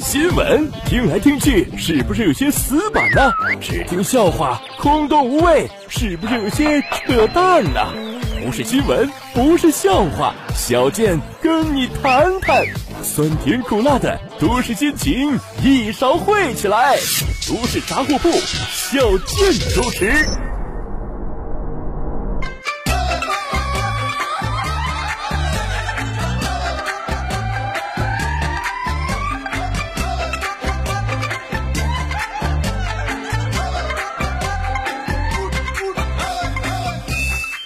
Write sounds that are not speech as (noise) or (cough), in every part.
新闻听来听去，是不是有些死板呢？只听笑话，空洞无味，是不是有些扯淡呢？不是新闻，不是笑话，小健跟你谈谈，酸甜苦辣的都市心情一勺烩起来。都市杂货铺，小健主持。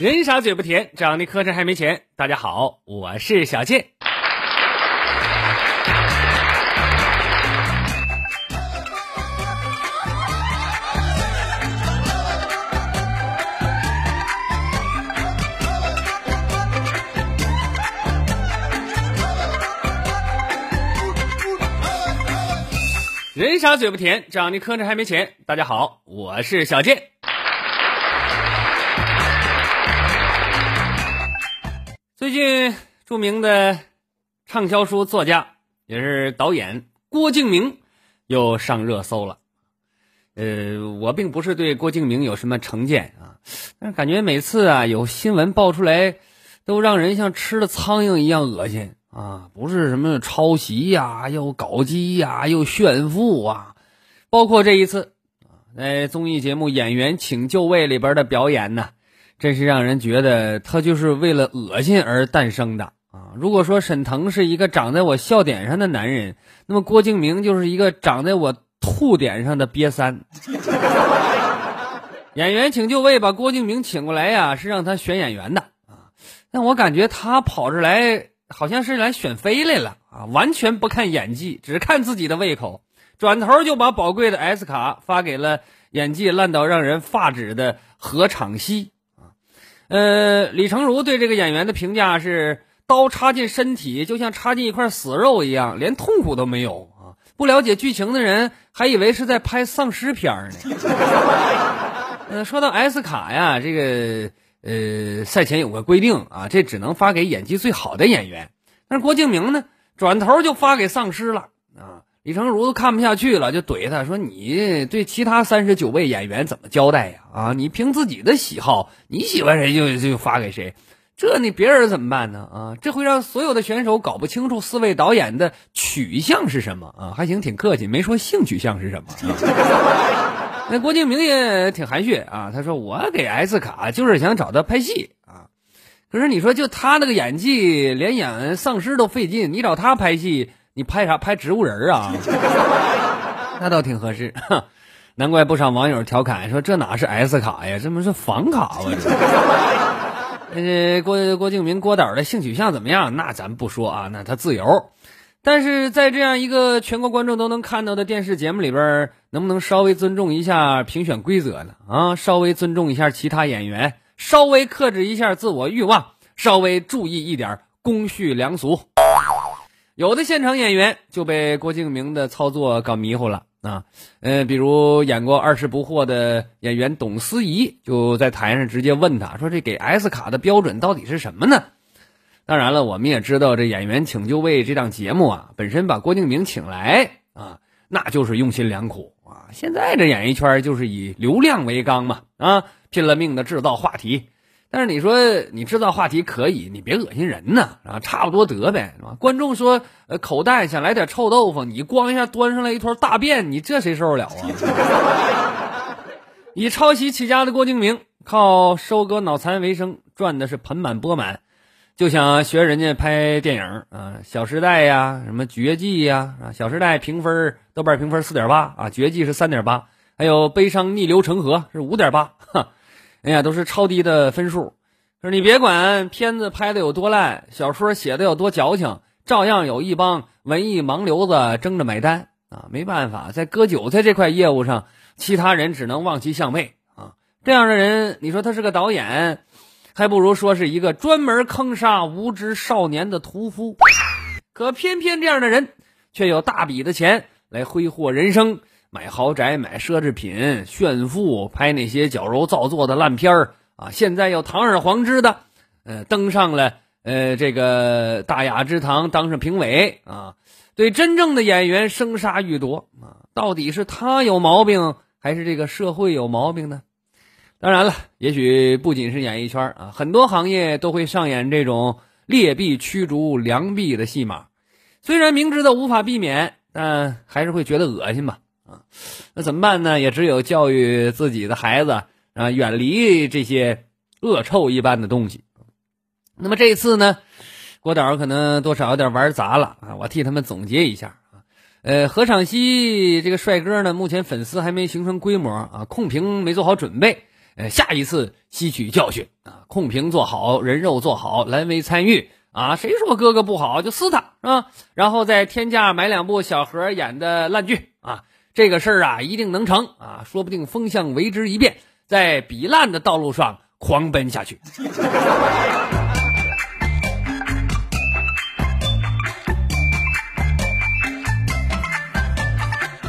人傻嘴不甜，长得磕碜还没钱。大家好，我是小健。人傻嘴不甜，长得磕碜还没钱。大家好，我是小健。最近，著名的畅销书作家也是导演郭敬明又上热搜了。呃，我并不是对郭敬明有什么成见啊，但是感觉每次啊有新闻爆出来，都让人像吃了苍蝇一样恶心啊！不是什么抄袭呀，又搞基呀，又炫富啊，包括这一次在综艺节目《演员请就位》里边的表演呢。真是让人觉得他就是为了恶心而诞生的啊！如果说沈腾是一个长在我笑点上的男人，那么郭敬明就是一个长在我吐点上的瘪三。(laughs) 演员请就位，把郭敬明请过来呀，是让他选演员的啊。但我感觉他跑这来好像是来选妃来了啊，完全不看演技，只看自己的胃口，转头就把宝贵的 S 卡发给了演技烂到让人发指的何昶希。呃，李成儒对这个演员的评价是：刀插进身体，就像插进一块死肉一样，连痛苦都没有啊！不了解剧情的人还以为是在拍丧尸片呢。(laughs) 呃，说到 S 卡呀，这个呃，赛前有个规定啊，这只能发给演技最好的演员。但是郭敬明呢，转头就发给丧尸了啊！李成儒都看不下去了，就怼他说：“你对其他三十九位演员怎么交代呀？啊，你凭自己的喜好，你喜欢谁就就发给谁，这你别人怎么办呢？啊，这会让所有的选手搞不清楚四位导演的取向是什么啊？还行，挺客气，没说性取向是什么。(laughs) 那郭敬明也挺含蓄啊，他说我给 S 卡就是想找他拍戏啊，可是你说就他那个演技，连演丧尸都费劲，你找他拍戏。”你拍啥？拍植物人啊？(laughs) 那倒挺合适，(laughs) 难怪不少网友调侃说：“这哪是 S 卡呀，这不是房卡啊！” (laughs) 呃，郭郭敬明郭导的性取向怎么样？那咱不说啊，那他自由。但是在这样一个全国观众都能看到的电视节目里边，能不能稍微尊重一下评选规则呢？啊，稍微尊重一下其他演员，稍微克制一下自我欲望，稍微注意一点公序良俗。有的现场演员就被郭敬明的操作搞迷糊了啊，呃，比如演过《二十不惑》的演员董思怡就在台上直接问他说：“这给 S 卡的标准到底是什么呢？”当然了，我们也知道这《演员请就位》这档节目啊，本身把郭敬明请来啊，那就是用心良苦啊。现在这演艺圈就是以流量为纲嘛啊，拼了命的制造话题。但是你说你制造话题可以，你别恶心人呢啊，差不多得呗，是吧？观众说呃口袋想来点臭豆腐，你咣一下端上来一坨大便，你这谁受得了啊？以抄袭起家的郭敬明，靠收割脑残为生，赚的是盆满钵满，就想学人家拍电影啊，《小时代》呀，什么《绝技》呀啊，《小时代》评分豆瓣评分四点八啊，《绝技》是三点八，还有《悲伤逆流成河》是五点八，哈。哎呀，都是超低的分数，可是你别管片子拍的有多烂，小说写的有多矫情，照样有一帮文艺盲流子争着买单啊！没办法，在割韭菜这块业务上，其他人只能望其项背啊！这样的人，你说他是个导演，还不如说是一个专门坑杀无知少年的屠夫。可偏偏这样的人，却有大笔的钱来挥霍人生。买豪宅、买奢侈品、炫富、拍那些矫揉造作的烂片儿啊！现在又堂而皇之的，呃，登上了呃，这个大雅之堂当上评委啊，对真正的演员生杀予夺啊，到底是他有毛病，还是这个社会有毛病呢？当然了，也许不仅是演艺圈啊，很多行业都会上演这种劣币驱逐良币的戏码。虽然明知道无法避免，但还是会觉得恶心吧？啊，那怎么办呢？也只有教育自己的孩子啊，远离这些恶臭一般的东西。那么这次呢，郭导可能多少有点玩砸了啊！我替他们总结一下啊，呃，何昶希这个帅哥呢，目前粉丝还没形成规模啊，控评没做好准备。呃，下一次吸取教训啊，控评做好，人肉做好，蓝威参与啊，谁说哥哥不好就撕他是吧？然后再天价买两部小何演的烂剧，这个事儿啊一定能成啊，说不定风向为之一变，在比烂的道路上狂奔下去。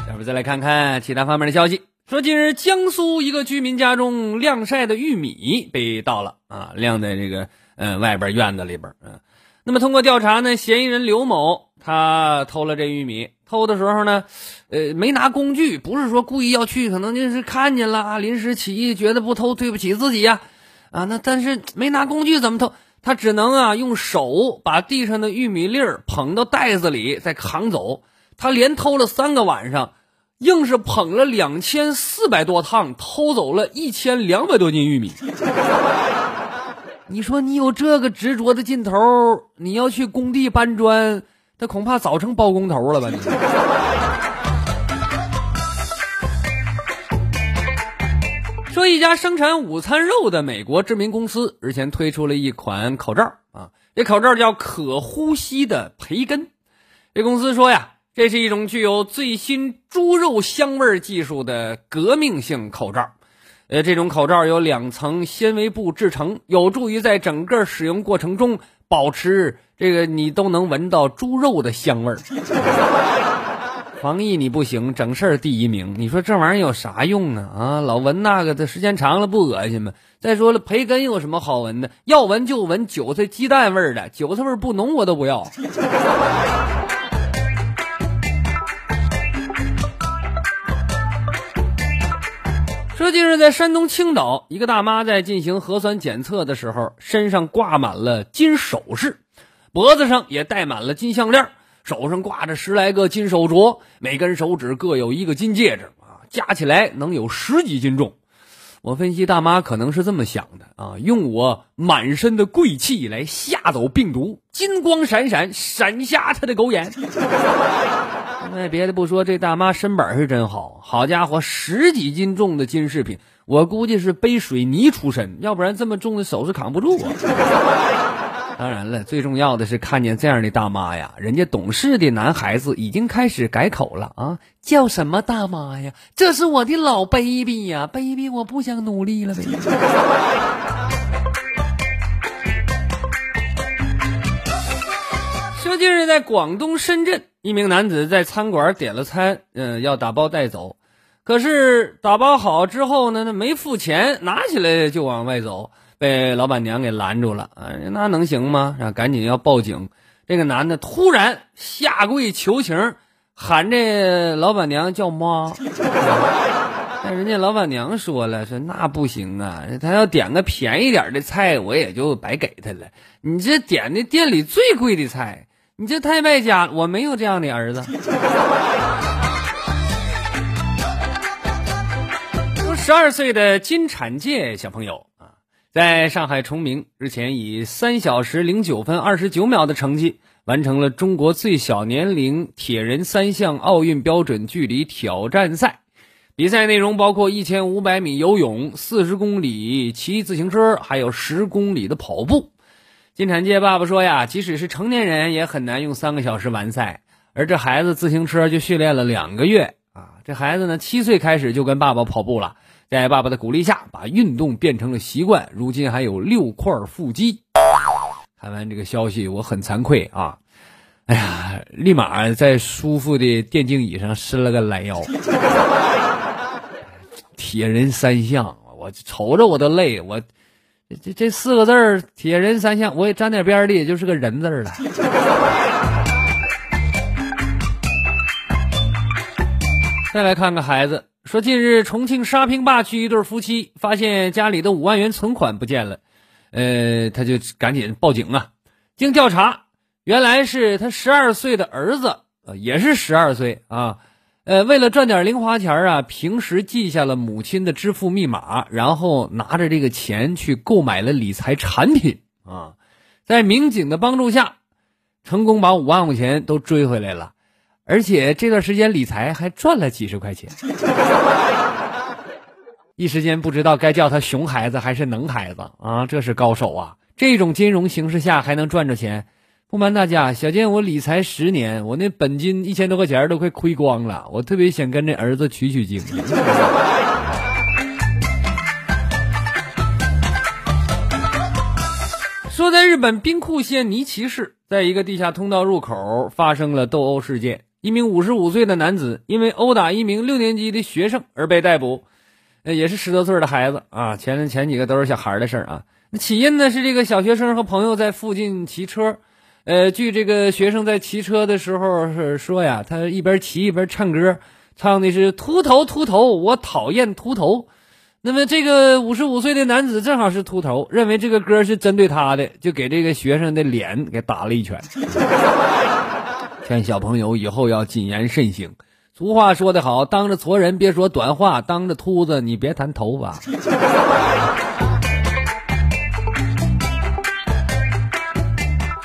下面再来看看其他方面的消息。说，近日江苏一个居民家中晾晒的玉米被盗了啊，晾在这个呃外边院子里边嗯，那么通过调查呢，嫌疑人刘某他偷了这玉米，偷的时候呢，呃没拿工具，不是说故意要去，可能就是看见了啊，临时起意觉得不偷对不起自己呀，啊那但是没拿工具怎么偷？他只能啊用手把地上的玉米粒儿捧到袋子里再扛走，他连偷了三个晚上。硬是捧了两千四百多趟，偷走了一千两百多斤玉米。(laughs) 你说你有这个执着的劲头，你要去工地搬砖，那恐怕早成包工头了吧？你。(laughs) 说一家生产午餐肉的美国知名公司日前推出了一款口罩啊，这口罩叫可呼吸的培根。这公司说呀。这是一种具有最新猪肉香味技术的革命性口罩，呃，这种口罩由两层纤维布制成，有助于在整个使用过程中保持这个你都能闻到猪肉的香味儿。(laughs) 防疫你不行，整事儿第一名。你说这玩意儿有啥用呢？啊，老闻那个的时间长了不恶心吗？再说了，培根有什么好闻的？要闻就闻韭菜鸡蛋味儿的，韭菜味儿不浓我都不要。(laughs) 近日在山东青岛，一个大妈在进行核酸检测的时候，身上挂满了金首饰，脖子上也戴满了金项链，手上挂着十来个金手镯，每根手指各有一个金戒指啊，加起来能有十几斤重。我分析大妈可能是这么想的啊，用我满身的贵气来吓走病毒，金光闪闪，闪瞎他的狗眼。那别的不说，这大妈身板是真好，好家伙，十几斤重的金饰品，我估计是背水泥出身，要不然这么重的首饰扛不住啊。(laughs) 当然了，最重要的是看见这样的大妈呀，人家懂事的男孩子已经开始改口了啊，叫什么大妈呀？这是我的老 baby 呀，baby，我不想努力了呗。(laughs) 说近日在广东深圳。一名男子在餐馆点了餐，嗯，要打包带走，可是打包好之后呢，他没付钱，拿起来就往外走，被老板娘给拦住了。啊，那能行吗？啊，赶紧要报警。这个男的突然下跪求情，喊这老板娘叫妈。但人家老板娘说了，说那不行啊，他要点个便宜点的菜，我也就白给他了。你这点的店里最贵的菜。你这太败家了！我没有这样的儿子。十二岁的金产界小朋友啊，在上海崇明日前以三小时零九分二十九秒的成绩，完成了中国最小年龄铁人三项奥运标准距离挑战赛。比赛内容包括一千五百米游泳、四十公里骑自行车，还有十公里的跑步。金产界爸爸说呀，即使是成年人也很难用三个小时完赛，而这孩子自行车就训练了两个月啊！这孩子呢，七岁开始就跟爸爸跑步了，在爸爸的鼓励下，把运动变成了习惯，如今还有六块腹肌。看完这个消息，我很惭愧啊！哎呀，立马在舒服的电竞椅上伸了个懒腰。(laughs) 铁人三项，我瞅着我都累，我。这这四个字儿“铁人三项”，我也沾点边儿的，也就是个人字了。(laughs) 再来看看孩子，说近日重庆沙坪坝区一对夫妻发现家里的五万元存款不见了，呃，他就赶紧报警啊。经调查，原来是他十二岁的儿子，也是十二岁啊，呃，为了赚点零花钱啊，平时记下了母亲的支付密码，然后拿着这个钱去购买了理财产品啊，在民警的帮助下，成功把五万块钱都追回来了。而且这段时间理财还赚了几十块钱，一时间不知道该叫他熊孩子还是能孩子啊！这是高手啊！这种金融形势下还能赚着钱，不瞒大家，小健我理财十年，我那本金一千多块钱都快亏光了，我特别想跟这儿子取取经。说在日本兵库县尼崎市，在一个地下通道入口发生了斗殴事件。一名五十五岁的男子因为殴打一名六年级的学生而被逮捕，呃，也是十多岁的孩子啊。前前几个都是小孩的事儿啊。起因呢是这个小学生和朋友在附近骑车，呃，据这个学生在骑车的时候是说呀，他一边骑一边唱歌，唱的是秃头秃头，我讨厌秃头。那么这个五十五岁的男子正好是秃头，认为这个歌是针对他的，就给这个学生的脸给打了一拳。(laughs) 劝小朋友以后要谨言慎行。俗话说得好，当着矬人别说短话，当着秃子你别谈头发。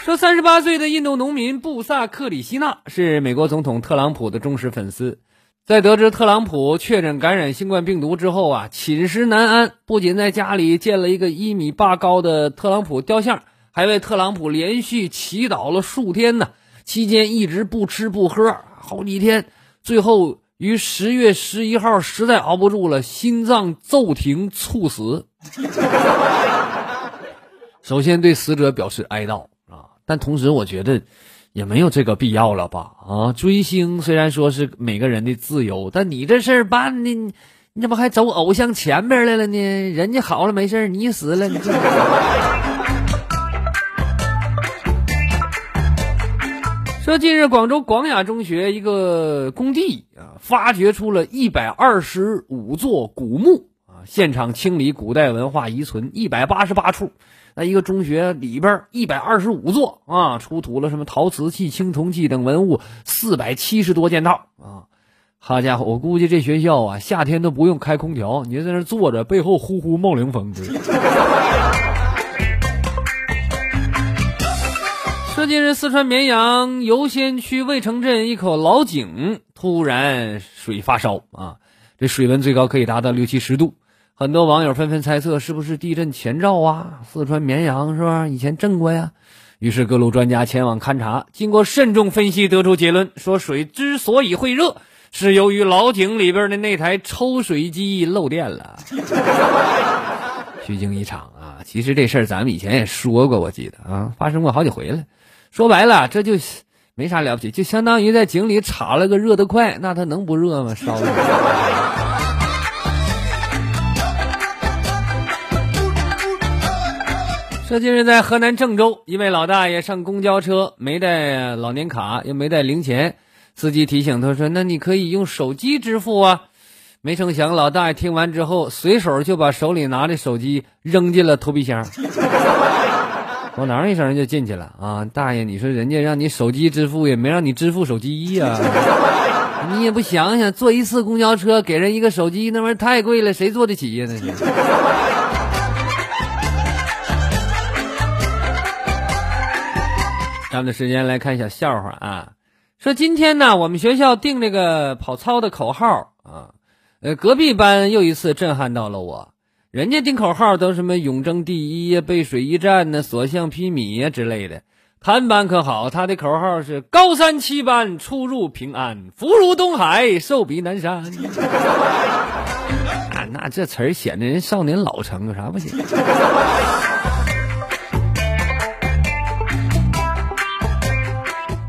说三十八岁的印度农民布萨克里希纳是美国总统特朗普的忠实粉丝，在得知特朗普确诊感染新冠病毒之后啊，寝食难安，不仅在家里建了一个一米八高的特朗普雕像，还为特朗普连续祈祷了数天呢。期间一直不吃不喝好几天，最后于十月十一号实在熬不住了，心脏骤停猝死。首先对死者表示哀悼，但同时我觉得也没有这个必要了吧？啊，追星虽然说是每个人的自由，但你这事儿办的，你怎么还走偶像前边来了呢？人家好了没事你死了你。(laughs) 说近日，广州广雅中学一个工地啊，发掘出了一百二十五座古墓啊，现场清理古代文化遗存一百八十八处。那一个中学里边一百二十五座啊，出土了什么陶瓷器、青铜器等文物四百七十多件套啊。好家伙，我估计这学校啊，夏天都不用开空调，你就在那坐着，背后呼呼冒凉风。说近日，四川绵阳游仙区渭城镇一口老井突然水发烧啊，这水温最高可以达到六七十度，很多网友纷纷猜测是不是地震前兆啊？四川绵阳是吧？以前震过呀。于是各路专家前往勘察，经过慎重分析，得出结论，说水之所以会热，是由于老井里边的那台抽水机漏电了。虚惊一场啊！其实这事儿咱们以前也说过，我记得啊，发生过好几回了。说白了，这就没啥了不起，就相当于在井里插了个热得快，那它能不热吗？烧的。说近日在河南郑州，一位老大爷上公交车没带老年卡，又没带零钱，司机提醒他说：“那你可以用手机支付啊。”没成想，老大爷听完之后，随手就把手里拿的手机扔进了投币箱。咣当一声就进去了啊！大爷，你说人家让你手机支付，也没让你支付手机呀？(laughs) 你也不想想，坐一次公交车给人一个手机，那玩意儿太贵了，谁坐得起呀？那是。咱们的时间来看一小笑话啊，说今天呢，我们学校定这个跑操的口号啊，呃，隔壁班又一次震撼到了我。人家定口号都什么永争第一呀、背水一战呢、所向披靡呀之类的。谭班可好，他的口号是高三七班出入平安，福如东海，寿比南山。(laughs) 啊，那这词儿显得人少年老成，有啥不行？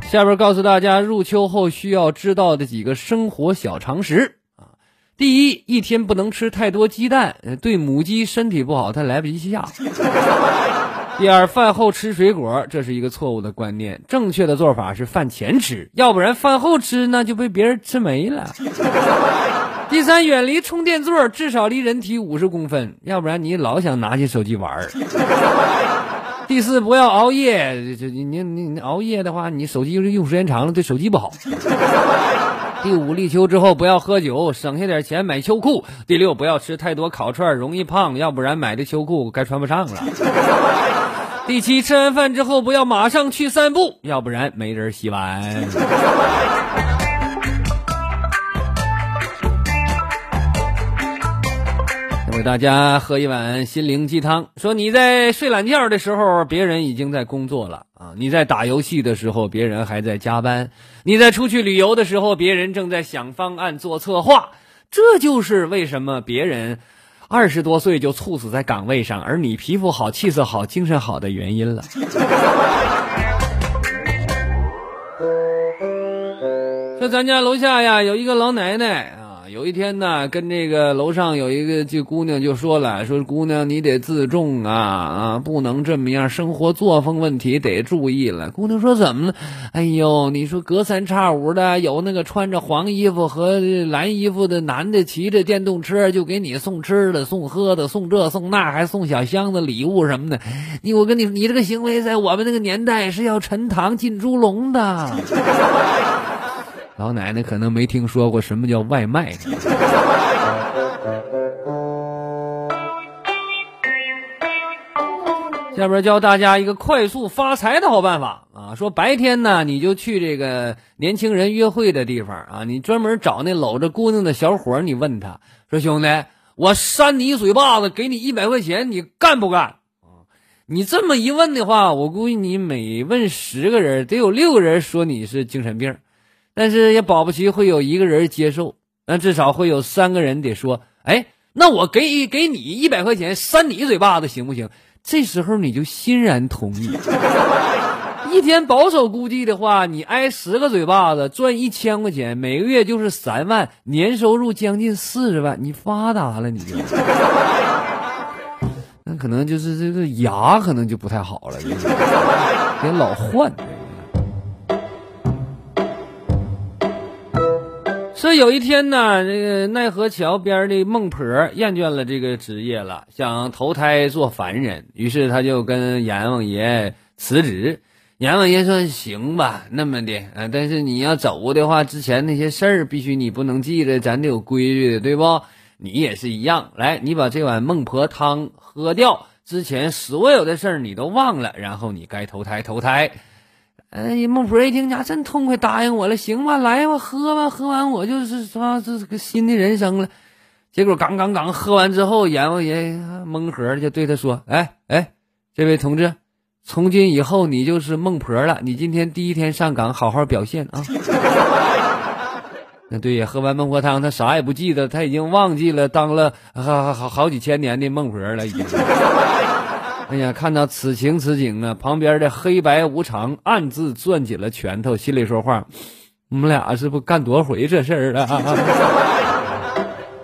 下边告诉大家入秋后需要知道的几个生活小常识啊。第一，一天不能吃太多鸡蛋，对母鸡身体不好，它来不及下。(laughs) 第二，饭后吃水果，这是一个错误的观念。正确的做法是饭前吃，要不然饭后吃那就被别人吃没了。(laughs) 第三，远离充电座，至少离人体五十公分，要不然你老想拿起手机玩儿。第四，不要熬夜，这你你你熬夜的话，你手机用时间长了对手机不好。(laughs) 第五，立秋之后不要喝酒，省下点钱买秋裤。第六，不要吃太多烤串，容易胖，要不然买的秋裤该穿不上了。(laughs) 第七，吃完饭之后不要马上去散步，要不然没人洗碗。(laughs) 给大家喝一碗心灵鸡汤，说你在睡懒觉的时候，别人已经在工作了啊；你在打游戏的时候，别人还在加班；你在出去旅游的时候，别人正在想方案做策划。这就是为什么别人。二十多岁就猝死在岗位上，而你皮肤好、气色好、精神好的原因了。说咱家楼下呀，有一个老奶奶。有一天呢，跟这个楼上有一个这姑娘就说了：“说姑娘你得自重啊啊，不能这么样，生活作风问题得注意了。”姑娘说：“怎么了？哎呦，你说隔三差五的有那个穿着黄衣服和蓝衣服的男的骑着电动车就给你送吃的、送喝的、送这送那，还送小箱子礼物什么的。你我跟你，你这个行为在我们那个年代是要沉塘进猪笼的。”老奶奶可能没听说过什么叫外卖。下边教大家一个快速发财的好办法啊！说白天呢，你就去这个年轻人约会的地方啊，你专门找那搂着姑娘的小伙你问他说：“兄弟，我扇你一嘴巴子，给你一百块钱，你干不干？”啊，你这么一问的话，我估计你每问十个人，得有六个人说你是精神病。但是也保不齐会有一个人接受，那至少会有三个人得说：“哎，那我给给你一百块钱，扇你一嘴巴子行不行？”这时候你就欣然同意。(laughs) 一天保守估计的话，你挨十个嘴巴子，赚一千块钱，每个月就是三万，年收入将近四十万，你发达了，你就。(laughs) 那可能就是这个牙可能就不太好了，别老换。说有一天呢，这个奈何桥边的孟婆厌倦了这个职业了，想投胎做凡人，于是他就跟阎王爷辞职。阎王爷说：“行吧，那么的，啊，但是你要走的话，之前那些事儿必须你不能记着，咱得有规矩的，对不？你也是一样，来，你把这碗孟婆汤喝掉，之前所有的事儿你都忘了，然后你该投胎投胎。”哎，孟婆一听，家真痛快，答应我了。行吧，来吧，喝吧，喝完我就是说这是个新的人生了。结果刚刚刚喝完之后，阎王爷蒙盒就对他说：“哎哎，这位同志，从今以后你就是孟婆了。你今天第一天上岗，好好表现啊。(laughs) ”那对呀，喝完孟婆汤，他啥也不记得，他已经忘记了当了好好好几千年的孟婆了，已经。哎呀，看到此情此景啊，旁边的黑白无常暗自攥紧了拳头，心里说话：“我们俩是不干多回这事儿了？”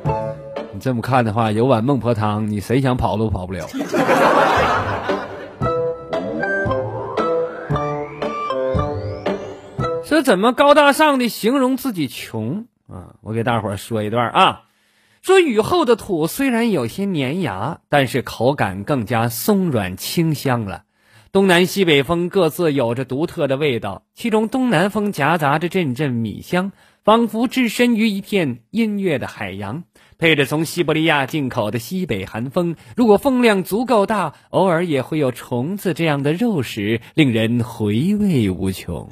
(laughs) 你这么看的话，有碗孟婆汤，你谁想跑都跑不了。说怎么高大上的形容自己穷啊？我给大伙儿说一段啊。说雨后的土虽然有些粘牙，但是口感更加松软清香了。东南西北风各自有着独特的味道，其中东南风夹杂着阵阵米香，仿佛置身于一片音乐的海洋。配着从西伯利亚进口的西北寒风，如果风量足够大，偶尔也会有虫子这样的肉食，令人回味无穷。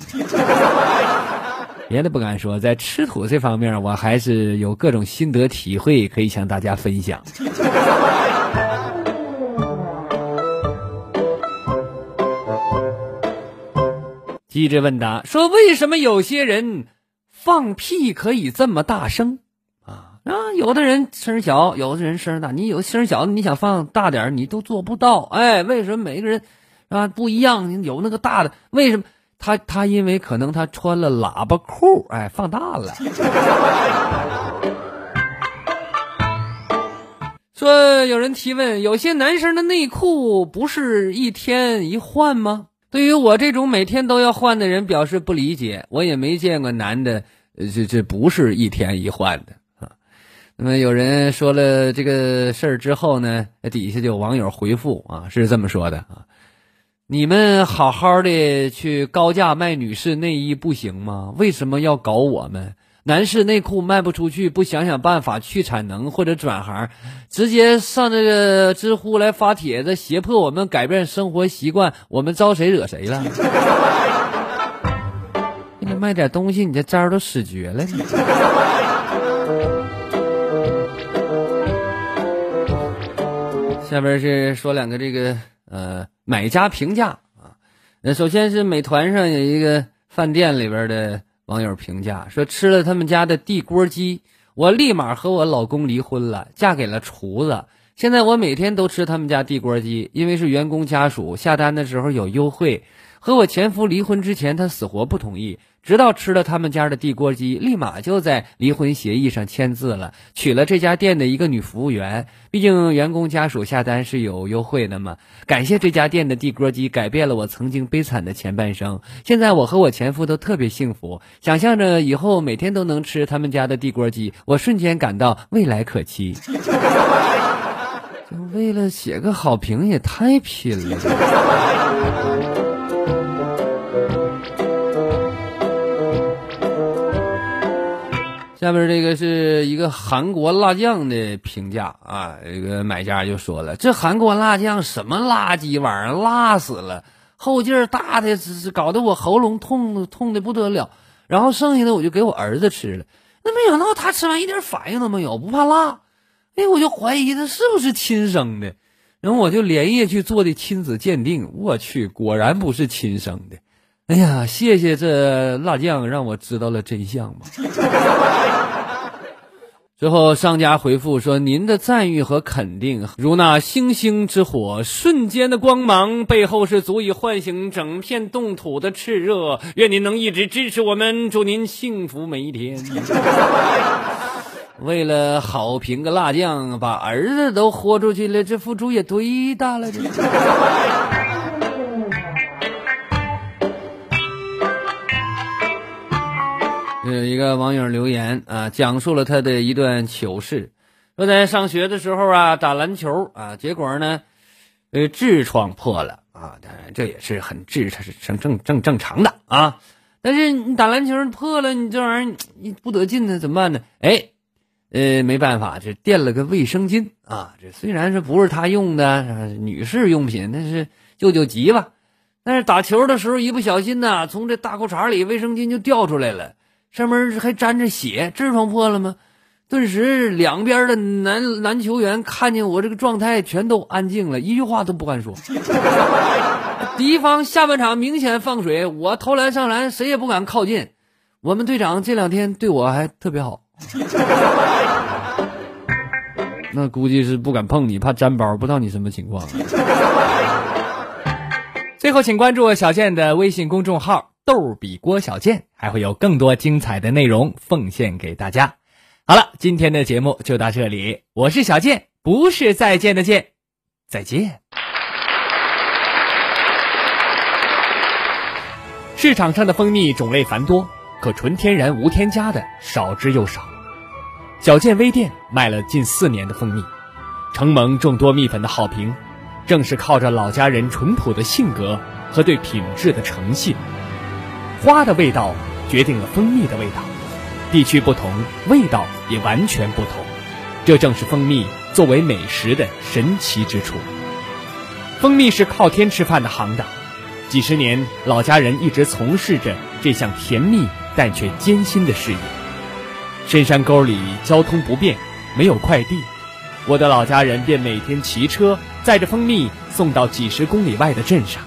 别的不敢说，在吃土这方面，我还是有各种心得体会可以向大家分享。机智问答说：“为什么有些人放屁可以这么大声啊？啊，有的人声小，有的人声大。你有声小的，你想放大点，你都做不到。哎，为什么每个人啊不一样？有那个大的，为什么？”他他因为可能他穿了喇叭裤，哎，放大了。说有人提问，有些男生的内裤不是一天一换吗？对于我这种每天都要换的人表示不理解，我也没见过男的，这这不是一天一换的啊。那么有人说了这个事儿之后呢，底下就有网友回复啊，是这么说的啊：你们好好的去高价卖女士内衣不行吗？为什么要搞我们？男士内裤卖不出去，不想想办法去产能或者转行，直接上这个知乎来发帖子，胁迫我们改变生活习惯，我们招谁惹谁了？(laughs) 你卖点东西，你这招都使绝了。你下边是说两个这个呃买家评价啊，那首先是美团上有一个饭店里边的。网友评价说：“吃了他们家的地锅鸡，我立马和我老公离婚了，嫁给了厨子。现在我每天都吃他们家地锅鸡，因为是员工家属，下单的时候有优惠。和我前夫离婚之前，他死活不同意。”直到吃了他们家的地锅鸡，立马就在离婚协议上签字了，娶了这家店的一个女服务员。毕竟员工家属下单是有优惠的嘛。感谢这家店的地锅鸡，改变了我曾经悲惨的前半生。现在我和我前夫都特别幸福，想象着以后每天都能吃他们家的地锅鸡，我瞬间感到未来可期。(laughs) 就为了写个好评，也太拼了。下面这个是一个韩国辣酱的评价啊，这个买家就说了：“这韩国辣酱什么垃圾玩意儿，辣死了，后劲儿大的，搞得我喉咙痛痛的不得了。然后剩下的我就给我儿子吃了，那没想到他吃完一点反应都没有，不怕辣。哎，我就怀疑他是不是亲生的，然后我就连夜去做的亲子鉴定，我去，果然不是亲生的。哎呀，谢谢这辣酱让我知道了真相吧。(laughs) ”最后，商家回复说：“您的赞誉和肯定，如那星星之火，瞬间的光芒，背后是足以唤醒整片冻土的炽热。愿您能一直支持我们，祝您幸福每一天。(laughs) ”为了好评个辣酱，把儿子都豁出去了，这付出也忒大了。这。有一个网友留言啊，讲述了他的一段糗事，说在上学的时候啊，打篮球啊，结果呢，呃，痔疮破了啊，当然这也是很正常、正正正常的啊。但是你打篮球破了，你这玩意儿你不得劲呢，怎么办呢？哎，呃，没办法，这垫了个卫生巾啊。这虽然是不是他用的女士用品，但是救救急吧。但是打球的时候一不小心呢，从这大裤衩里卫生巾就掉出来了。上面还沾着血，痔疮破了吗？顿时，两边的男男球员看见我这个状态，全都安静了，一句话都不敢说。(laughs) 敌方下半场明显放水，我投篮上篮，谁也不敢靠近。我们队长这两天对我还特别好，(laughs) 那估计是不敢碰你，怕粘包，不知道你什么情况。最后，请关注小健的微信公众号。逗比郭小贱还会有更多精彩的内容奉献给大家。好了，今天的节目就到这里，我是小贱，不是再见的见，再见。市场上的蜂蜜种类繁多，可纯天然无添加的少之又少。小健微店卖了近四年的蜂蜜，承蒙众多蜜粉的好评，正是靠着老家人淳朴的性格和对品质的诚信。花的味道决定了蜂蜜的味道，地区不同，味道也完全不同。这正是蜂蜜作为美食的神奇之处。蜂蜜是靠天吃饭的行当，几十年老家人一直从事着这项甜蜜但却艰辛的事业。深山沟里交通不便，没有快递，我的老家人便每天骑车载着蜂蜜送到几十公里外的镇上。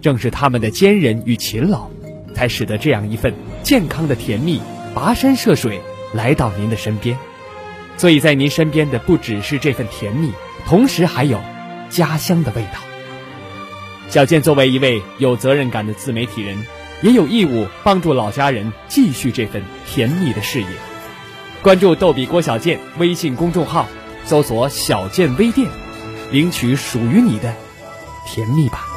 正是他们的坚韧与勤劳。才使得这样一份健康的甜蜜跋山涉水来到您的身边，所以在您身边的不只是这份甜蜜，同时还有家乡的味道。小健作为一位有责任感的自媒体人，也有义务帮助老家人继续这份甜蜜的事业。关注“逗比郭小健”微信公众号，搜索“小健微店”，领取属于你的甜蜜吧。